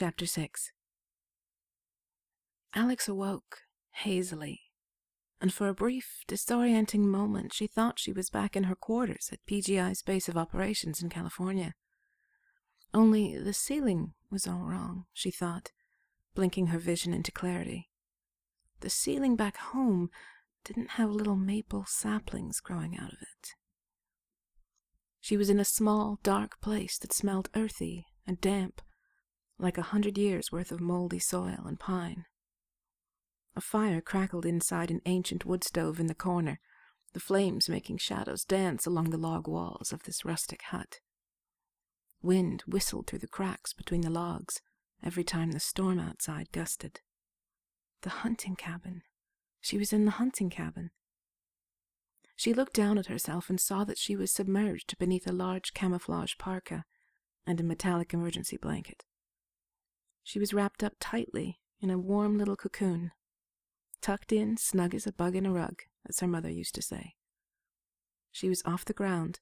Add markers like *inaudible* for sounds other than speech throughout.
Chapter 6 Alex awoke, hazily, and for a brief, disorienting moment she thought she was back in her quarters at PGI's base of operations in California. Only the ceiling was all wrong, she thought, blinking her vision into clarity. The ceiling back home didn't have little maple saplings growing out of it. She was in a small, dark place that smelled earthy and damp, like a hundred years' worth of moldy soil and pine. A fire crackled inside an ancient wood stove in the corner, the flames making shadows dance along the log walls of this rustic hut. Wind whistled through the cracks between the logs every time the storm outside gusted. The hunting cabin. She was in the hunting cabin. She looked down at herself and saw that she was submerged beneath a large camouflage parka and a metallic emergency blanket. She was wrapped up tightly in a warm little cocoon, tucked in snug as a bug in a rug, as her mother used to say. She was off the ground,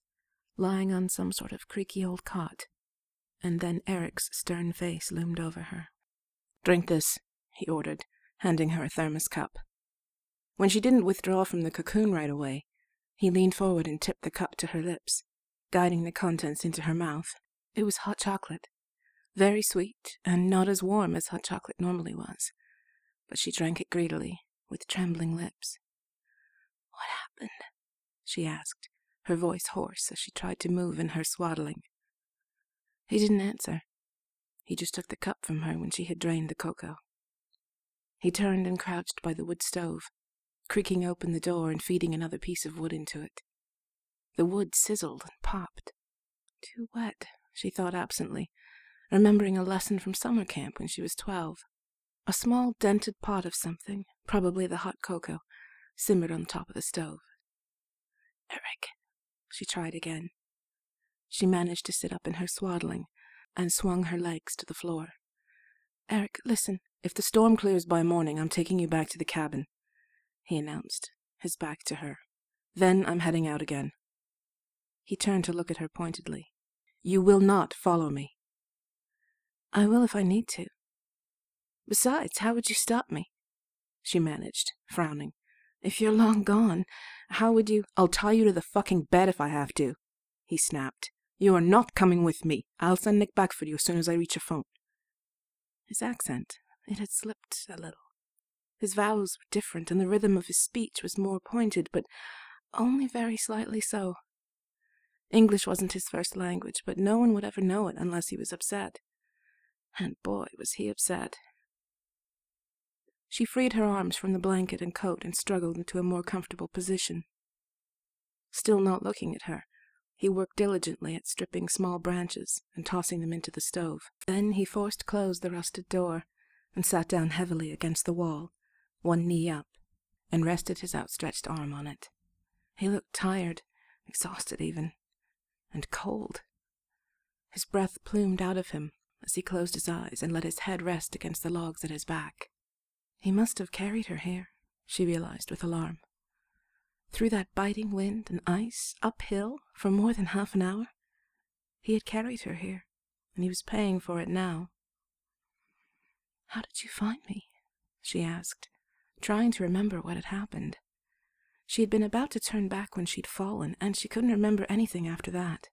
lying on some sort of creaky old cot, and then Eric's stern face loomed over her. Drink this, he ordered, handing her a thermos cup. When she didn't withdraw from the cocoon right away, he leaned forward and tipped the cup to her lips, guiding the contents into her mouth. It was hot chocolate, very sweet and not as warm as hot chocolate normally was, but she drank it greedily, with trembling lips. What happened? she asked, her voice hoarse as she tried to move in her swaddling. He didn't answer. He just took the cup from her when she had drained the cocoa. He turned and crouched by the wood stove, creaking open the door and feeding another piece of wood into it. The wood sizzled and popped. Too wet, she thought absently, remembering a lesson from summer camp when she was twelve. A small dented pot of something, probably the hot cocoa, simmered on the top of the stove. Eric, she tried again. She managed to sit up in her swaddling and swung her legs to the floor. Eric, listen, if the storm clears by morning, I'm taking you back to the cabin he announced, his back to her. Then I'm heading out again. He turned to look at her pointedly. You will not follow me. I will if I need to. Besides, how would you stop me? She managed, frowning. If you're long gone, how would you? I'll tie you to the fucking bed if I have to, he snapped. You are not coming with me. I'll send Nick back for you as soon as I reach a phone. His accent, it had slipped a little. His vowels were different, and the rhythm of his speech was more pointed, but only very slightly so. English wasn't his first language, but no one would ever know it unless he was upset. And boy, was he upset. She freed her arms from the blanket and coat and struggled into a more comfortable position. Still not looking at her, he worked diligently at stripping small branches and tossing them into the stove. Then he forced closed the rusted door and sat down heavily against the wall, one knee up, and rested his outstretched arm on it. He looked tired, exhausted even, and cold. His breath plumed out of him as he closed his eyes and let his head rest against the logs at his back. He must have carried her here, she realized with alarm. Through that biting wind and ice, uphill, for more than half an hour. He had carried her here, and he was paying for it now. How did you find me? she asked, trying to remember what had happened. She had been about to turn back when she'd fallen, and she couldn't remember anything after that.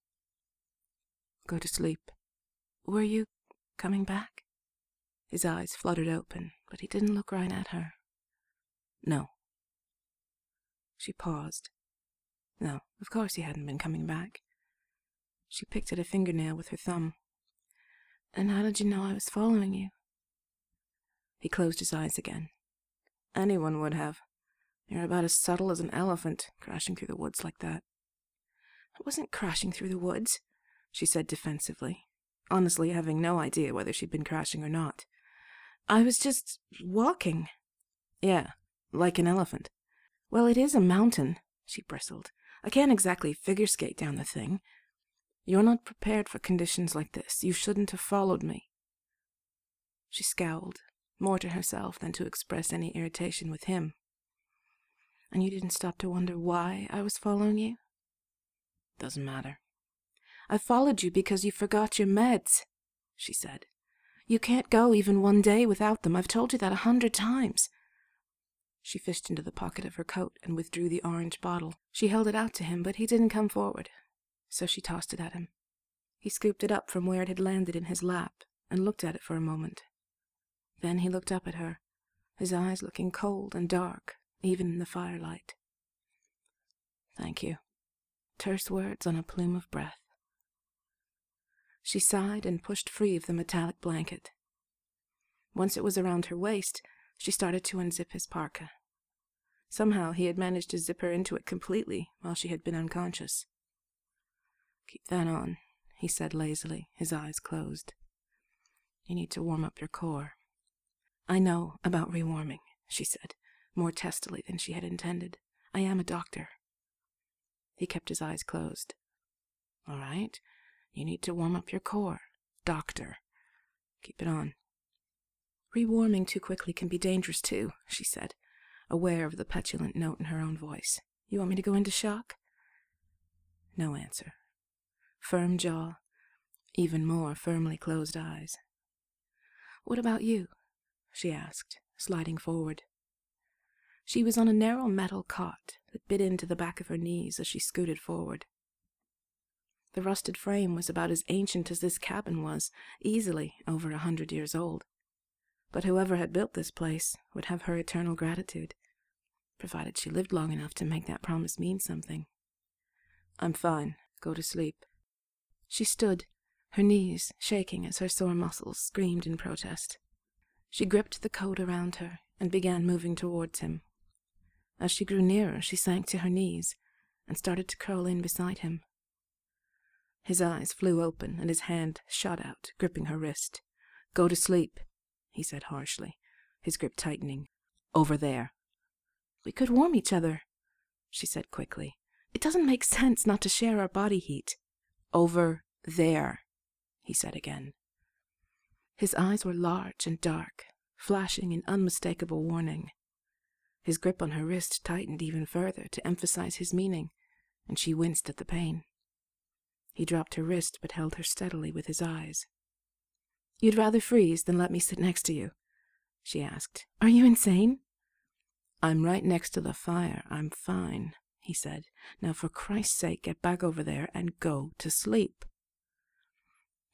Go to sleep. Were you coming back? His eyes fluttered open, but he didn't look right at her. No. She paused. No, of course he hadn't been coming back. She picked at a fingernail with her thumb. And how did you know I was following you? He closed his eyes again. Anyone would have. You're about as subtle as an elephant, crashing through the woods like that. I wasn't crashing through the woods, she said defensively, honestly having no idea whether she'd been crashing or not. I was just walking. Yeah, like an elephant. Well, it is a mountain, she bristled. I can't exactly figure skate down the thing. You're not prepared for conditions like this. You shouldn't have followed me. She scowled, more to herself than to express any irritation with him. And you didn't stop to wonder why I was following you? Doesn't matter. I followed you because you forgot your meds, she said. You can't go even one day without them. I've told you that a hundred times. She fished into the pocket of her coat and withdrew the orange bottle. She held it out to him, but he didn't come forward, so she tossed it at him. He scooped it up from where it had landed in his lap and looked at it for a moment. Then he looked up at her, his eyes looking cold and dark, even in the firelight. Thank you. Terse words on a plume of breath. She sighed and pushed free of the metallic blanket. Once it was around her waist, she started to unzip his parka. Somehow he had managed to zip her into it completely while she had been unconscious. Keep that on, he said lazily, his eyes closed. You need to warm up your core. I know about rewarming, she said, more testily than she had intended. I am a doctor. He kept his eyes closed. All right, you need to warm up your core. Doctor. Keep it on. Rewarming too quickly can be dangerous too, she said, aware of the petulant note in her own voice. You want me to go into shock? No answer. Firm jaw, even more firmly closed eyes. What about you? she asked, sliding forward. She was on a narrow metal cot that bit into the back of her knees as she scooted forward. The rusted frame was about as ancient as this cabin was, easily over a hundred years old. But whoever had built this place would have her eternal gratitude, provided she lived long enough to make that promise mean something. I'm fine. Go to sleep. She stood, her knees shaking as her sore muscles screamed in protest. She gripped the coat around her and began moving towards him. As she grew nearer, she sank to her knees and started to curl in beside him. His eyes flew open and his hand shot out, gripping her wrist. Go to sleep, he said harshly, his grip tightening. Over there. We could warm each other, she said quickly. It doesn't make sense not to share our body heat. Over there, he said again. His eyes were large and dark, flashing in unmistakable warning. His grip on her wrist tightened even further to emphasize his meaning, and she winced at the pain. He dropped her wrist but held her steadily with his eyes. You'd rather freeze than let me sit next to you? she asked. Are you insane? I'm right next to the fire. I'm fine, he said. Now, for Christ's sake, get back over there and go to sleep.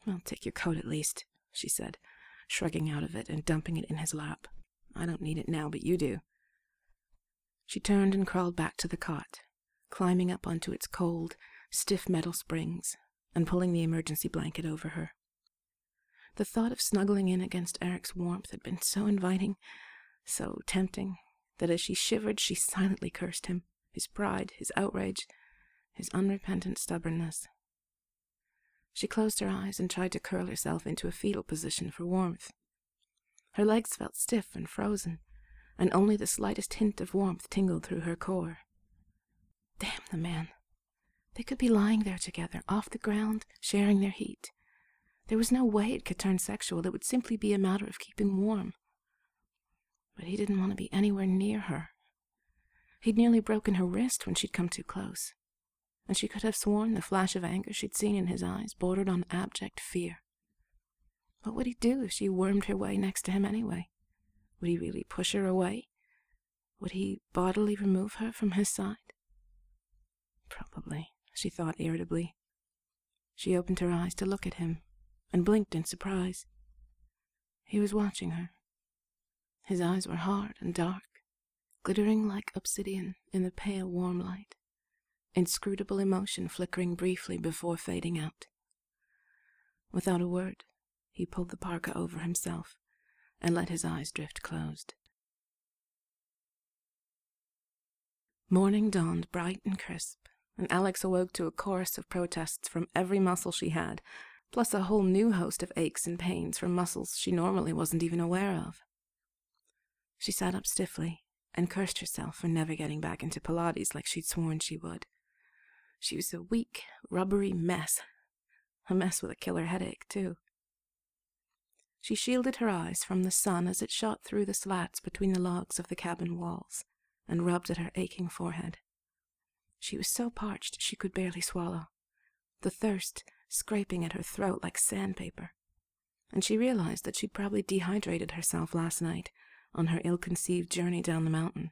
Well, take your coat at least, she said, shrugging out of it and dumping it in his lap. I don't need it now, but you do. She turned and crawled back to the cot, climbing up onto its cold, stiff metal springs, and pulling the emergency blanket over her. The thought of snuggling in against Eric's warmth had been so inviting, so tempting, that as she shivered, she silently cursed him, his pride, his outrage, his unrepentant stubbornness. She closed her eyes and tried to curl herself into a fetal position for warmth. Her legs felt stiff and frozen, and only the slightest hint of warmth tingled through her core. Damn the man. They could be lying there together, off the ground, sharing their heat. There was no way it could turn sexual. It would simply be a matter of keeping warm. But he didn't want to be anywhere near her. He'd nearly broken her wrist when she'd come too close, and she could have sworn the flash of anger she'd seen in his eyes bordered on abject fear. What would he do if she wormed her way next to him anyway? Would he really push her away? Would he bodily remove her from his side? Probably she thought irritably. She opened her eyes to look at him and blinked in surprise. He was watching her. His eyes were hard and dark, glittering like obsidian in the pale, warm light, inscrutable emotion flickering briefly before fading out. Without a word, he pulled the parka over himself and let his eyes drift closed. Morning dawned bright and crisp and Alex awoke to a chorus of protests from every muscle she had, plus a whole new host of aches and pains from muscles she normally wasn't even aware of. She sat up stiffly and cursed herself for never getting back into Pilates like she'd sworn she would. She was a weak, rubbery mess. A mess with a killer headache, too. She shielded her eyes from the sun as it shot through the slats between the logs of the cabin walls and rubbed at her aching forehead. She was so parched she could barely swallow, the thirst scraping at her throat like sandpaper. and she realized that she'd probably dehydrated herself last night on her ill conceived journey down the mountain,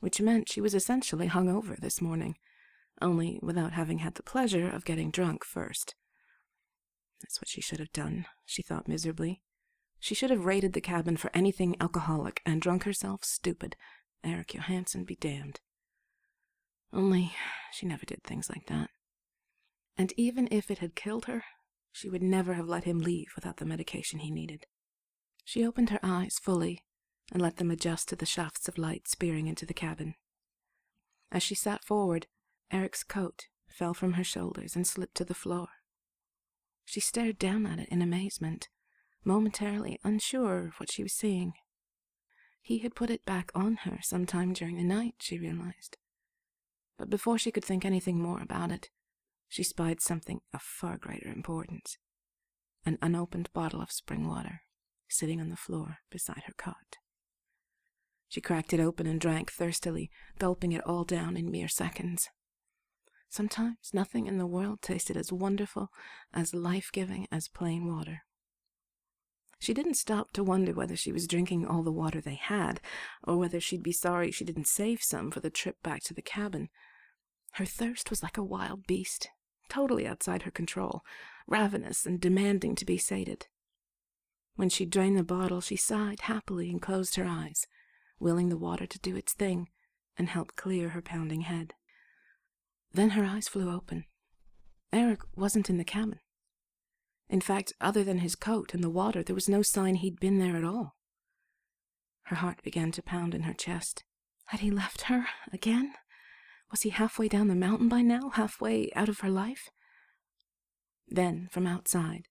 which meant she was essentially hung over this morning, only without having had the pleasure of getting drunk first. That's what she should have done, she thought miserably. She should have raided the cabin for anything alcoholic and drunk herself stupid. Eric Johansen be damned. Only she never did things like that. And even if it had killed her, she would never have let him leave without the medication he needed. She opened her eyes fully and let them adjust to the shafts of light spearing into the cabin. As she sat forward, Eric's coat fell from her shoulders and slipped to the floor. She stared down at it in amazement, momentarily unsure of what she was seeing. He had put it back on her sometime during the night, she realized. But before she could think anything more about it, she spied something of far greater importance an unopened bottle of spring water sitting on the floor beside her cot. She cracked it open and drank thirstily, gulping it all down in mere seconds. Sometimes nothing in the world tasted as wonderful, as life giving as plain water. She didn't stop to wonder whether she was drinking all the water they had, or whether she'd be sorry she didn't save some for the trip back to the cabin. Her thirst was like a wild beast, totally outside her control, ravenous and demanding to be sated. When she drained the bottle, she sighed happily and closed her eyes, willing the water to do its thing and help clear her pounding head. Then her eyes flew open. Eric wasn't in the cabin. In fact, other than his coat and the water, there was no sign he'd been there at all. Her heart began to pound in her chest. Had he left her again? Was he halfway down the mountain by now, halfway out of her life? Then, from outside,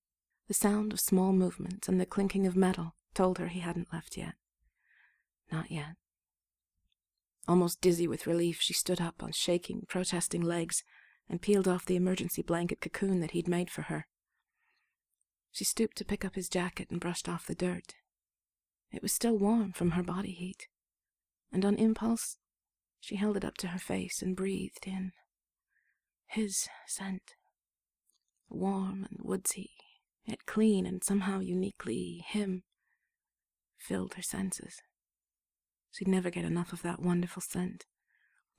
the sound of small movements and the clinking of metal told her he hadn't left yet. Not yet. Almost dizzy with relief, she stood up on shaking, protesting legs and peeled off the emergency blanket cocoon that he'd made for her. She stooped to pick up his jacket and brushed off the dirt. It was still warm from her body heat, and on impulse, she held it up to her face and breathed in his scent. Warm and woodsy, yet clean and somehow uniquely him, filled her senses. She'd never get enough of that wonderful scent,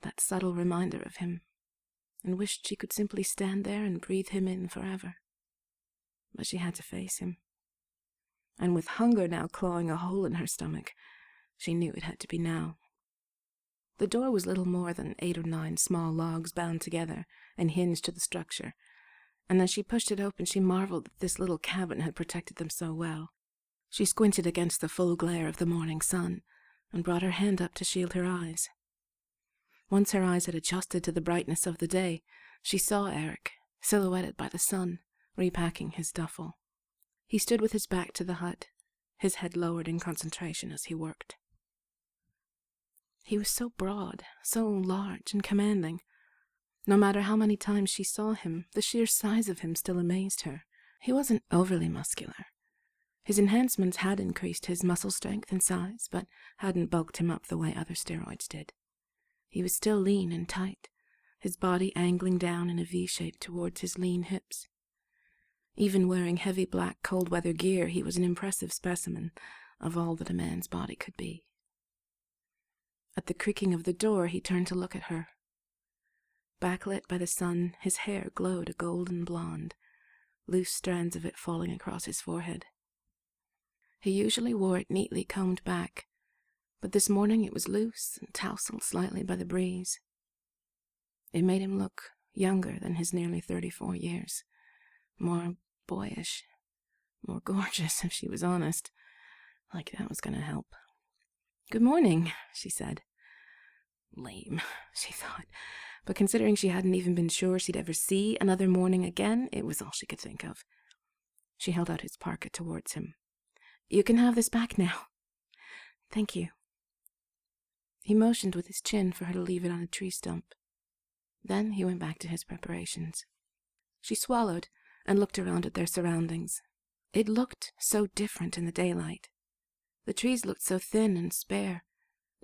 that subtle reminder of him, and wished she could simply stand there and breathe him in forever. But she had to face him. And with hunger now clawing a hole in her stomach, she knew it had to be now. The door was little more than eight or nine small logs bound together and hinged to the structure, and as she pushed it open, she marveled that this little cabin had protected them so well. She squinted against the full glare of the morning sun and brought her hand up to shield her eyes. Once her eyes had adjusted to the brightness of the day, she saw Eric, silhouetted by the sun, repacking his duffel. He stood with his back to the hut, his head lowered in concentration as he worked. He was so broad, so large and commanding. No matter how many times she saw him, the sheer size of him still amazed her. He wasn't overly muscular, his enhancements had increased his muscle strength and size, but hadn't bulked him up the way other steroids did. He was still lean and tight, his body angling down in a V shape towards his lean hips. Even wearing heavy black cold weather gear, he was an impressive specimen of all that a man's body could be. At the creaking of the door, he turned to look at her. Backlit by the sun, his hair glowed a golden blonde, loose strands of it falling across his forehead. He usually wore it neatly combed back, but this morning it was loose and tousled slightly by the breeze. It made him look younger than his nearly thirty four years, more boyish, more gorgeous, *laughs* if she was honest. Like that was going to help. Good morning, she said. Lame, *laughs* she thought, but considering she hadn't even been sure she'd ever see another morning again, it was all she could think of. She held out his parka towards him. You can have this back now. *laughs* Thank you. He motioned with his chin for her to leave it on a tree stump. Then he went back to his preparations. She swallowed and looked around at their surroundings. It looked so different in the daylight. The trees looked so thin and spare,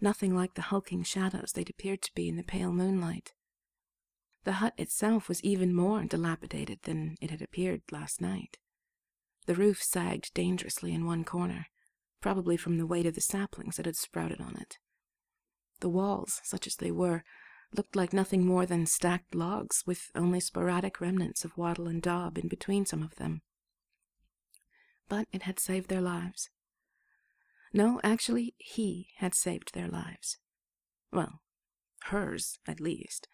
nothing like the hulking shadows they'd appeared to be in the pale moonlight. The hut itself was even more dilapidated than it had appeared last night. The roof sagged dangerously in one corner, probably from the weight of the saplings that had sprouted on it. The walls, such as they were, looked like nothing more than stacked logs, with only sporadic remnants of wattle and daub in between some of them. But it had saved their lives. No, actually, he had saved their lives. Well, hers, at least.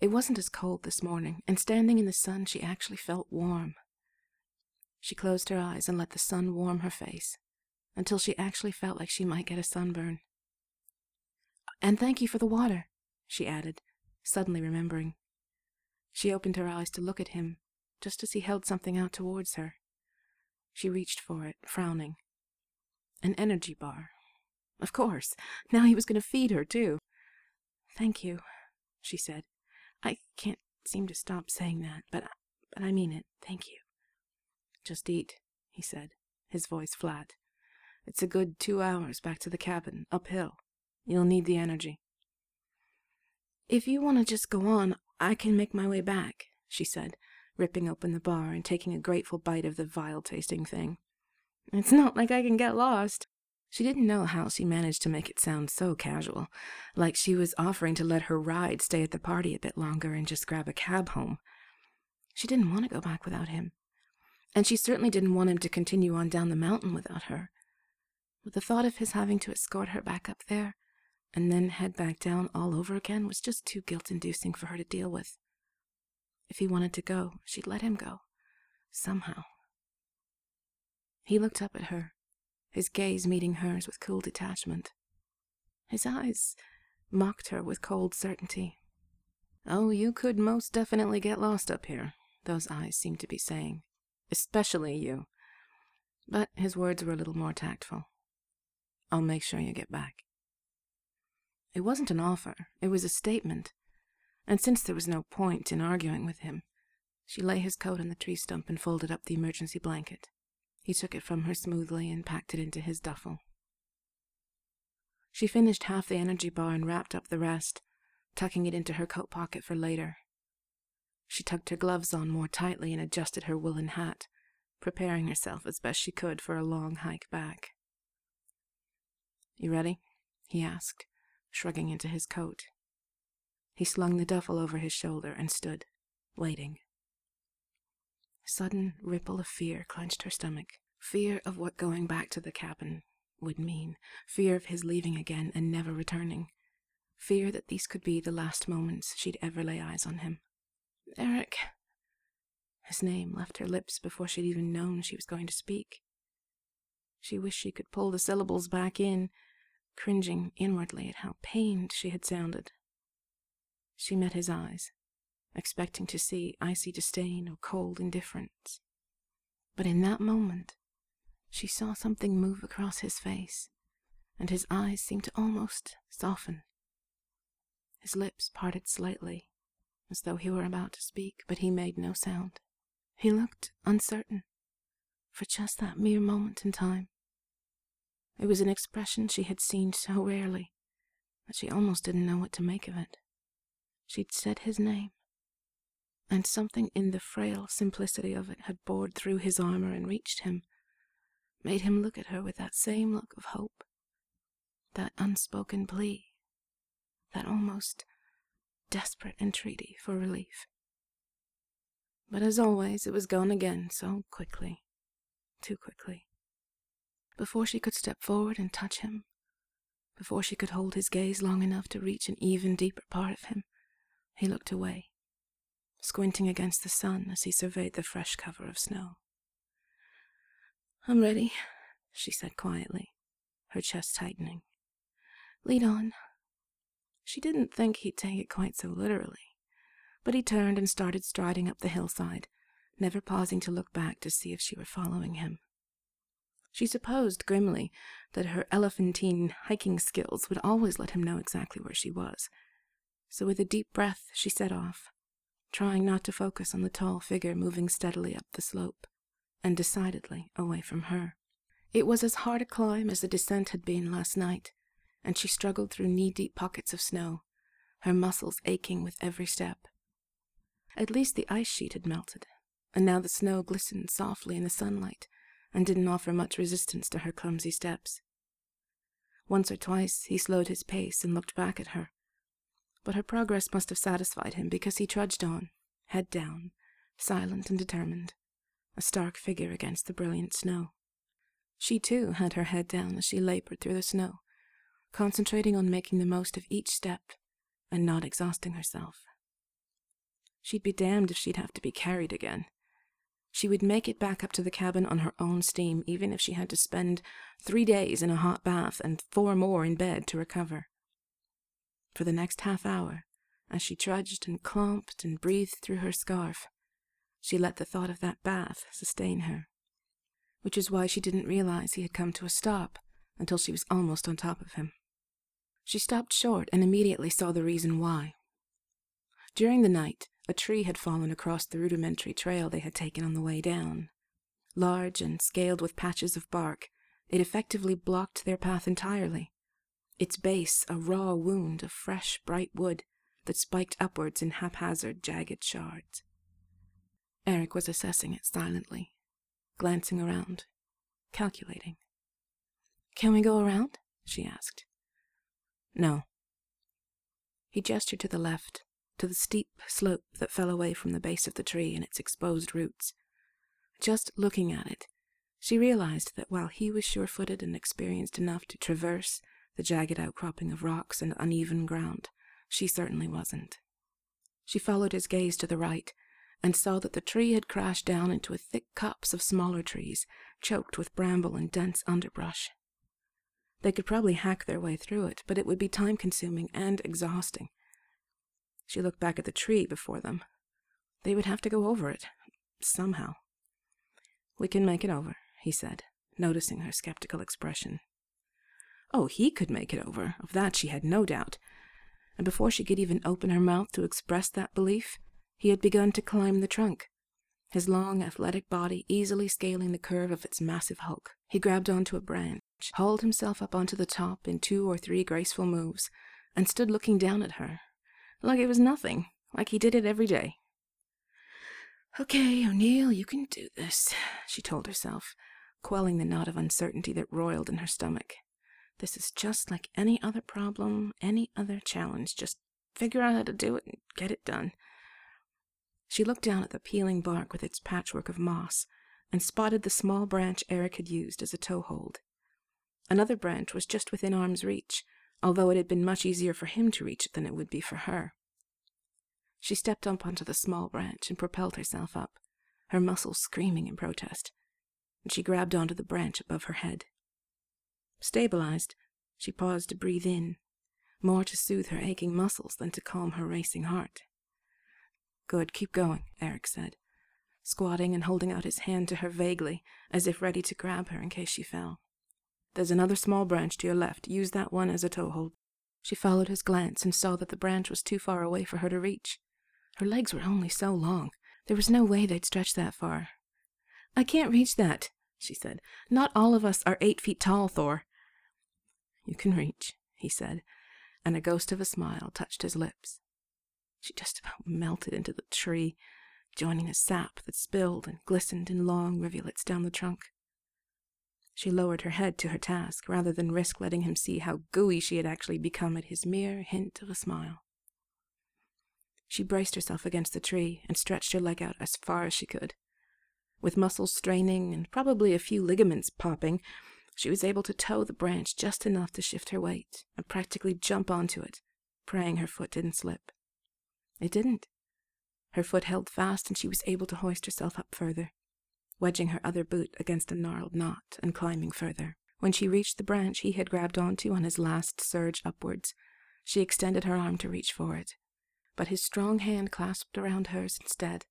It wasn't as cold this morning, and standing in the sun, she actually felt warm. She closed her eyes and let the sun warm her face until she actually felt like she might get a sunburn. And thank you for the water, she added, suddenly remembering. She opened her eyes to look at him, just as he held something out towards her. She reached for it, frowning. An energy bar. Of course, now he was going to feed her, too. Thank you, she said. I can't seem to stop saying that, but, but I mean it. Thank you. Just eat, he said, his voice flat. It's a good two hours back to the cabin, uphill. You'll need the energy. If you want to just go on, I can make my way back, she said, ripping open the bar and taking a grateful bite of the vile tasting thing. It's not like I can get lost. She didn't know how she managed to make it sound so casual, like she was offering to let her ride stay at the party a bit longer and just grab a cab home. She didn't want to go back without him, and she certainly didn't want him to continue on down the mountain without her. But the thought of his having to escort her back up there and then head back down all over again was just too guilt inducing for her to deal with. If he wanted to go, she'd let him go. Somehow. He looked up at her, his gaze meeting hers with cool detachment. His eyes mocked her with cold certainty. Oh, you could most definitely get lost up here, those eyes seemed to be saying. Especially you. But his words were a little more tactful. I'll make sure you get back. It wasn't an offer, it was a statement. And since there was no point in arguing with him, she lay his coat on the tree stump and folded up the emergency blanket. He took it from her smoothly and packed it into his duffel. She finished half the energy bar and wrapped up the rest, tucking it into her coat pocket for later. She tucked her gloves on more tightly and adjusted her woolen hat, preparing herself as best she could for a long hike back. You ready? he asked, shrugging into his coat. He slung the duffel over his shoulder and stood, waiting. Sudden ripple of fear clenched her stomach. Fear of what going back to the cabin would mean. Fear of his leaving again and never returning. Fear that these could be the last moments she'd ever lay eyes on him. Eric. His name left her lips before she'd even known she was going to speak. She wished she could pull the syllables back in, cringing inwardly at how pained she had sounded. She met his eyes, expecting to see icy disdain or cold indifference. But in that moment, she saw something move across his face, and his eyes seemed to almost soften. His lips parted slightly, as though he were about to speak, but he made no sound. He looked uncertain for just that mere moment in time. It was an expression she had seen so rarely that she almost didn't know what to make of it. She'd said his name, and something in the frail simplicity of it had bored through his armor and reached him, made him look at her with that same look of hope, that unspoken plea, that almost desperate entreaty for relief. But as always, it was gone again so quickly, too quickly before she could step forward and touch him, before she could hold his gaze long enough to reach an even deeper part of him, he looked away, squinting against the sun as he surveyed the fresh cover of snow. I'm ready, she said quietly, her chest tightening. Lead on. She didn't think he'd take it quite so literally, but he turned and started striding up the hillside, never pausing to look back to see if she were following him. She supposed grimly that her elephantine hiking skills would always let him know exactly where she was. So with a deep breath, she set off, trying not to focus on the tall figure moving steadily up the slope, and decidedly away from her. It was as hard a climb as the descent had been last night, and she struggled through knee-deep pockets of snow, her muscles aching with every step. At least the ice sheet had melted, and now the snow glistened softly in the sunlight and didn't offer much resistance to her clumsy steps. Once or twice he slowed his pace and looked back at her, but her progress must have satisfied him because he trudged on, head down, silent and determined, a stark figure against the brilliant snow. She too had her head down as she labored through the snow, concentrating on making the most of each step and not exhausting herself. She'd be damned if she'd have to be carried again. She would make it back up to the cabin on her own steam, even if she had to spend three days in a hot bath and four more in bed to recover. For the next half hour, as she trudged and clumped and breathed through her scarf, she let the thought of that bath sustain her. Which is why she didn't realize he had come to a stop until she was almost on top of him. She stopped short and immediately saw the reason why. During the night, a tree had fallen across the rudimentary trail they had taken on the way down. Large and scaled with patches of bark, it effectively blocked their path entirely. Its base a raw wound of fresh, bright wood that spiked upwards in haphazard, jagged shards. Eric was assessing it silently, glancing around, calculating. Can we go around? she asked. No. He gestured to the left, to the steep slope that fell away from the base of the tree and its exposed roots. Just looking at it, she realized that while he was sure footed and experienced enough to traverse the jagged outcropping of rocks and uneven ground, she certainly wasn't. She followed his gaze to the right and saw that the tree had crashed down into a thick copse of smaller trees, choked with bramble and dense underbrush. They could probably hack their way through it, but it would be time consuming and exhausting, she looked back at the tree before them. They would have to go over it, somehow. We can make it over, he said, noticing her skeptical expression. Oh, he could make it over, of that she had no doubt. And before she could even open her mouth to express that belief, he had begun to climb the trunk, his long, athletic body easily scaling the curve of its massive hulk. He grabbed onto a branch, hauled himself up onto the top in two or three graceful moves, and stood looking down at her, like it was nothing, like he did it every day. Okay, O'Neill, you can do this, she told herself, quelling the knot of uncertainty that roiled in her stomach. This is just like any other problem, any other challenge. Just figure out how to do it and get it done. She looked down at the peeling bark with its patchwork of moss and spotted the small branch Eric had used as a toehold. Another branch was just within arm's reach, although it had been much easier for him to reach it than it would be for her. She stepped up onto the small branch and propelled herself up, her muscles screaming in protest, she grabbed onto the branch above her head. Stabilized, she paused to breathe in, more to soothe her aching muscles than to calm her racing heart. Good, keep going, Eric said, squatting and holding out his hand to her vaguely, as if ready to grab her in case she fell. There's another small branch to your left. Use that one as a toehold. She followed his glance and saw that the branch was too far away for her to reach. Her legs were only so long. There was no way they'd stretch that far. I can't reach that, she said. Not all of us are eight feet tall, Thor. You can reach, he said, and a ghost of a smile touched his lips. She just about melted into the tree, joining the sap that spilled and glistened in long rivulets down the trunk. She lowered her head to her task rather than risk letting him see how gooey she had actually become at his mere hint of a smile. She braced herself against the tree and stretched her leg out as far as she could. With muscles straining and probably a few ligaments popping, she was able to toe the branch just enough to shift her weight and practically jump onto it, praying her foot didn't slip. It didn't. Her foot held fast and she was able to hoist herself up further wedging her other boot against a gnarled knot and climbing further. When she reached the branch he had grabbed onto on his last surge upwards, she extended her arm to reach for it. But his strong hand clasped around hers instead,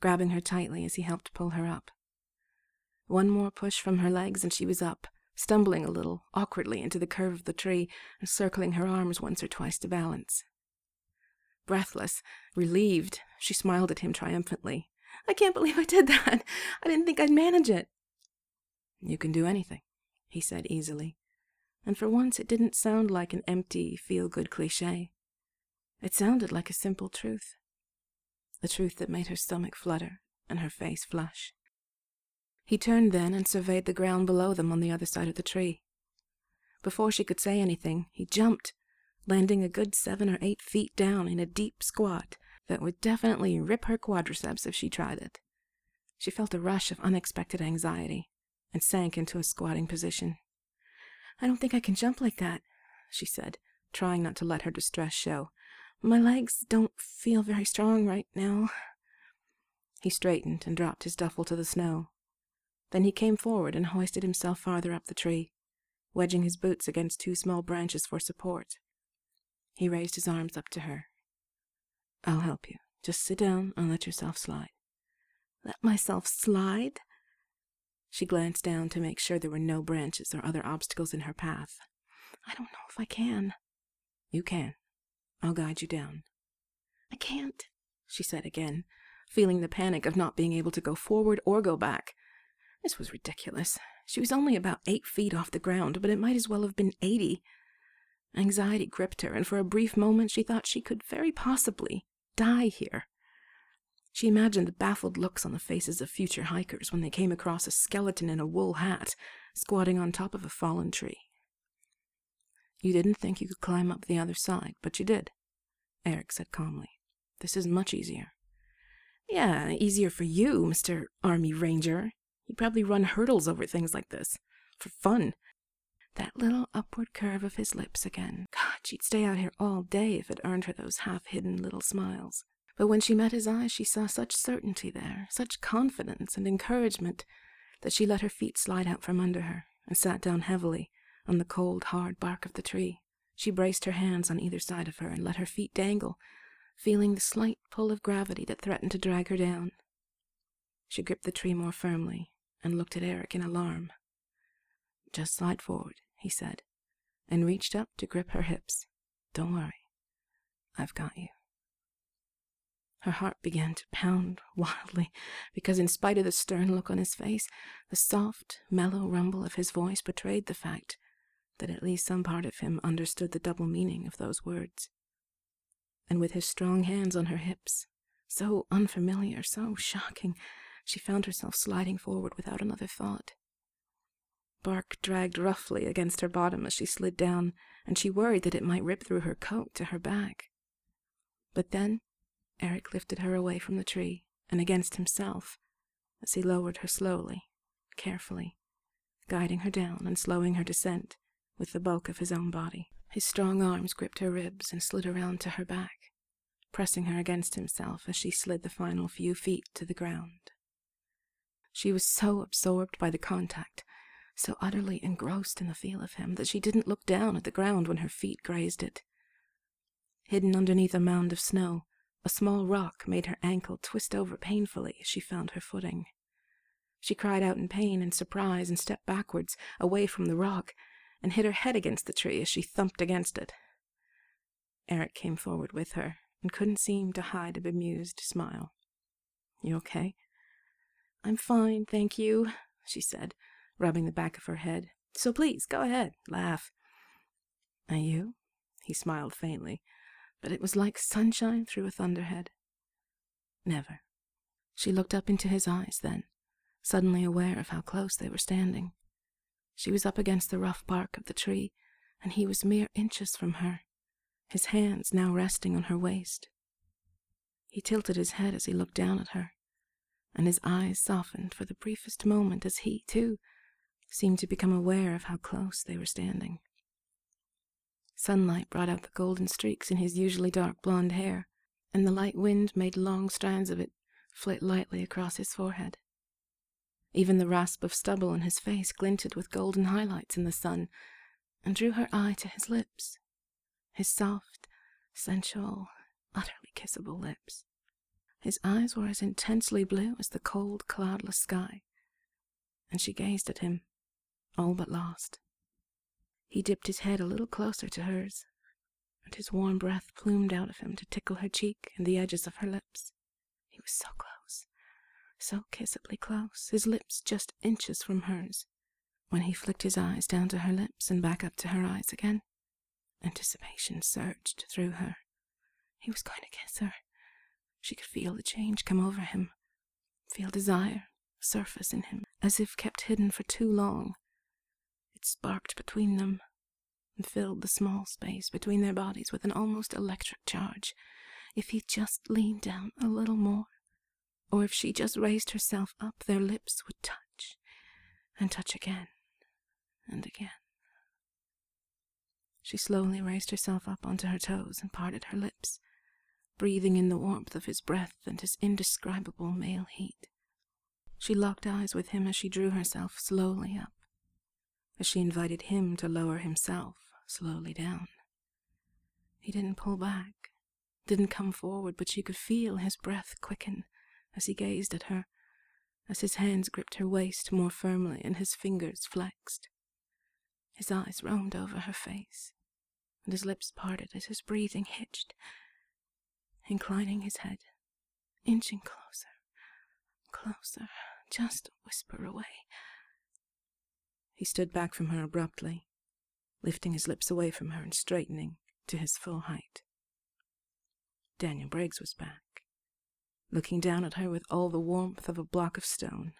grabbing her tightly as he helped pull her up. One more push from her legs and she was up, stumbling a little, awkwardly, into the curve of the tree and circling her arms once or twice to balance. Breathless, relieved, she smiled at him triumphantly, I can't believe I did that. I didn't think I'd manage it. You can do anything, he said easily, and for once it didn't sound like an empty, feel good cliche. It sounded like a simple truth. A truth that made her stomach flutter and her face flush. He turned then and surveyed the ground below them on the other side of the tree. Before she could say anything, he jumped, landing a good seven or eight feet down in a deep squat that would definitely rip her quadriceps if she tried it. She felt a rush of unexpected anxiety and sank into a squatting position. I don't think I can jump like that, she said, trying not to let her distress show. My legs don't feel very strong right now. He straightened and dropped his duffel to the snow. Then he came forward and hoisted himself farther up the tree, wedging his boots against two small branches for support. He raised his arms up to her. I'll help you. Just sit down and let yourself slide. Let myself slide? She glanced down to make sure there were no branches or other obstacles in her path. I don't know if I can. You can. I'll guide you down. I can't, she said again, feeling the panic of not being able to go forward or go back. This was ridiculous. She was only about eight feet off the ground, but it might as well have been eighty. Anxiety gripped her, and for a brief moment she thought she could very possibly die here. She imagined the baffled looks on the faces of future hikers when they came across a skeleton in a wool hat squatting on top of a fallen tree. You didn't think you could climb up the other side, but you did, Eric said calmly. This is much easier. Yeah, easier for you, Mr. Army Ranger. You probably run hurdles over things like this. For fun. That little upward curve of his lips again. God, she'd stay out here all day if it earned her those half hidden little smiles. But when she met his eyes, she saw such certainty there, such confidence and encouragement, that she let her feet slide out from under her and sat down heavily on the cold, hard bark of the tree. She braced her hands on either side of her and let her feet dangle, feeling the slight pull of gravity that threatened to drag her down. She gripped the tree more firmly and looked at Eric in alarm. Just slide forward, he said, and reached up to grip her hips. Don't worry. I've got you. Her heart began to pound *laughs* wildly, because in spite of the stern look on his face, the soft, mellow rumble of his voice betrayed the fact that at least some part of him understood the double meaning of those words. And with his strong hands on her hips, so unfamiliar, so shocking, she found herself sliding forward without another thought. Bark dragged roughly against her bottom as she slid down, and she worried that it might rip through her coat to her back. But then Eric lifted her away from the tree and against himself as he lowered her slowly, carefully, guiding her down and slowing her descent with the bulk of his own body. His strong arms gripped her ribs and slid around to her back, pressing her against himself as she slid the final few feet to the ground. She was so absorbed by the contact, so utterly engrossed in the feel of him, that she didn't look down at the ground when her feet grazed it. Hidden underneath a mound of snow, a small rock made her ankle twist over painfully as she found her footing. She cried out in pain and surprise and stepped backwards, away from the rock, and hit her head against the tree as she thumped against it. Eric came forward with her and couldn't seem to hide a bemused smile. You okay? I'm fine, thank you, she said, rubbing the back of her head. So please, go ahead, laugh. Are you? He smiled faintly, but it was like sunshine through a thunderhead. Never. She looked up into his eyes then, suddenly aware of how close they were standing. She was up against the rough bark of the tree, and he was mere inches from her, his hands now resting on her waist. He tilted his head as he looked down at her, and his eyes softened for the briefest moment as he, too, seemed to become aware of how close they were standing. Sunlight brought out the golden streaks in his usually dark blonde hair, and the light wind made long strands of it flit lightly across his forehead. Even the rasp of stubble on his face glinted with golden highlights in the sun and drew her eye to his lips, his soft, sensual, utterly kissable lips. His eyes were as intensely blue as the cold, cloudless sky, and she gazed at him, all but lost. He dipped his head a little closer to hers, and his warm breath plumed out of him to tickle her cheek and the edges of her lips. He was so close so kissably close, his lips just inches from hers. When he flicked his eyes down to her lips and back up to her eyes again, anticipation surged through her. He was going to kiss her. She could feel the change come over him. feel desire surface in him, as if kept hidden for too long. It sparked between them and filled the small space between their bodies with an almost electric charge. If he just leaned down a little more, or if she just raised herself up, their lips would touch, and touch again, and again. She slowly raised herself up onto her toes and parted her lips, breathing in the warmth of his breath and his indescribable male heat. She locked eyes with him as she drew herself slowly up, as she invited him to lower himself slowly down. He didn't pull back, didn't come forward, but she could feel his breath quicken as he gazed at her, as his hands gripped her waist more firmly and his fingers flexed. His eyes roamed over her face, and his lips parted as his breathing hitched, inclining his head, inching closer, closer, just a whisper away. He stood back from her abruptly, lifting his lips away from her and straightening to his full height. Daniel Briggs was back, looking down at her with all the warmth of a block of stone.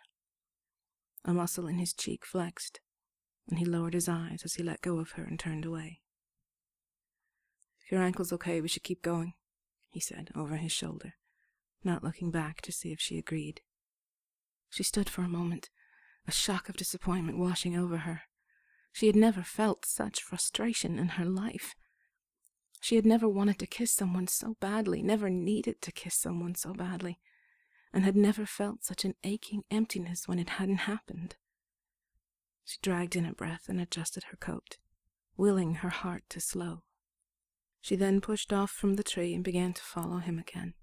A muscle in his cheek flexed, and he lowered his eyes as he let go of her and turned away. If your ankle's okay, we should keep going, he said over his shoulder, not looking back to see if she agreed. She stood for a moment, a shock of disappointment washing over her. She had never felt such frustration in her life. She had never wanted to kiss someone so badly, never needed to kiss someone so badly, and had never felt such an aching emptiness when it hadn't happened. She dragged in a breath and adjusted her coat, willing her heart to slow. She then pushed off from the tree and began to follow him again.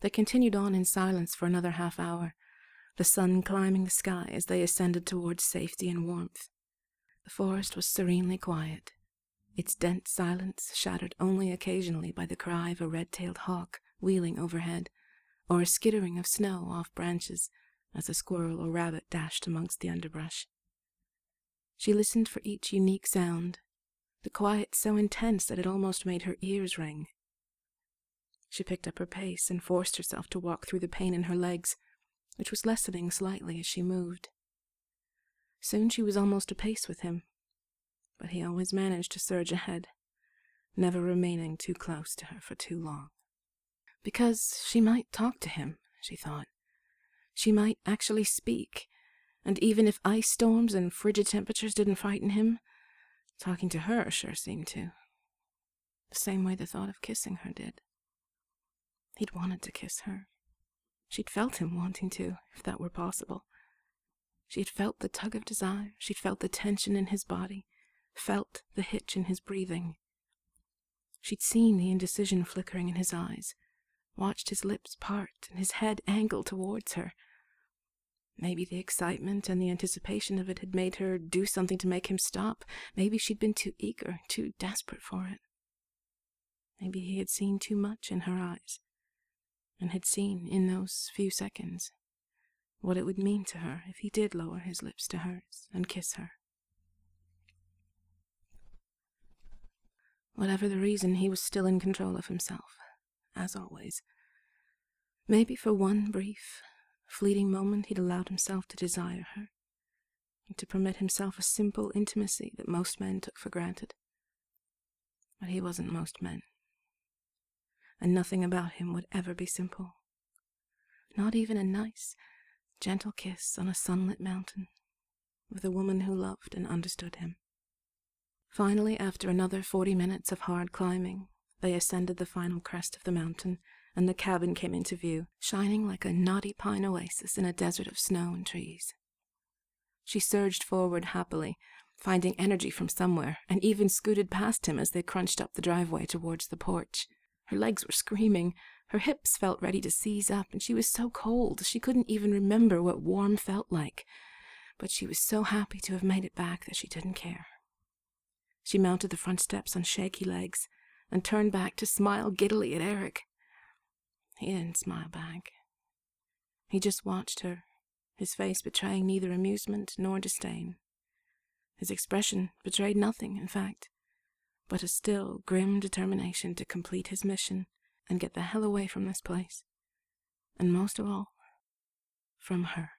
They continued on in silence for another half hour, the sun climbing the sky as they ascended towards safety and warmth. The forest was serenely quiet, its dense silence shattered only occasionally by the cry of a red tailed hawk wheeling overhead, or a skittering of snow off branches as a squirrel or rabbit dashed amongst the underbrush. She listened for each unique sound, the quiet so intense that it almost made her ears ring. She picked up her pace and forced herself to walk through the pain in her legs, which was lessening slightly as she moved. Soon she was almost a pace with him, but he always managed to surge ahead, never remaining too close to her for too long. Because she might talk to him, she thought. She might actually speak, and even if ice storms and frigid temperatures didn't frighten him, talking to her sure seemed to. The same way the thought of kissing her did. He'd wanted to kiss her. She'd felt him wanting to, if that were possible. She'd felt the tug of desire, she'd felt the tension in his body, felt the hitch in his breathing. She'd seen the indecision flickering in his eyes, watched his lips part and his head angle towards her. Maybe the excitement and the anticipation of it had made her do something to make him stop. Maybe she'd been too eager, too desperate for it. Maybe he had seen too much in her eyes, and had seen in those few seconds what it would mean to her if he did lower his lips to hers and kiss her. Whatever the reason, he was still in control of himself as always. Maybe for one brief, fleeting moment he'd allowed himself to desire her, and to permit himself a simple intimacy that most men took for granted. But he wasn't most men, and nothing about him would ever be simple. Not even a nice, gentle kiss on a sunlit mountain with a woman who loved and understood him. Finally, after another forty minutes of hard climbing, they ascended the final crest of the mountain, and the cabin came into view, shining like a knotty pine oasis in a desert of snow and trees. She surged forward happily, finding energy from somewhere, and even scooted past him as they crunched up the driveway towards the porch. Her legs were screaming, her hips felt ready to seize up, and she was so cold she couldn't even remember what warm felt like. But she was so happy to have made it back that she didn't care. She mounted the front steps on shaky legs, and turned back to smile giddily at Eric. He didn't smile back. He just watched her, his face betraying neither amusement nor disdain. His expression betrayed nothing, in fact, but a still, grim determination to complete his mission and get the hell away from this place. And most of all, from her.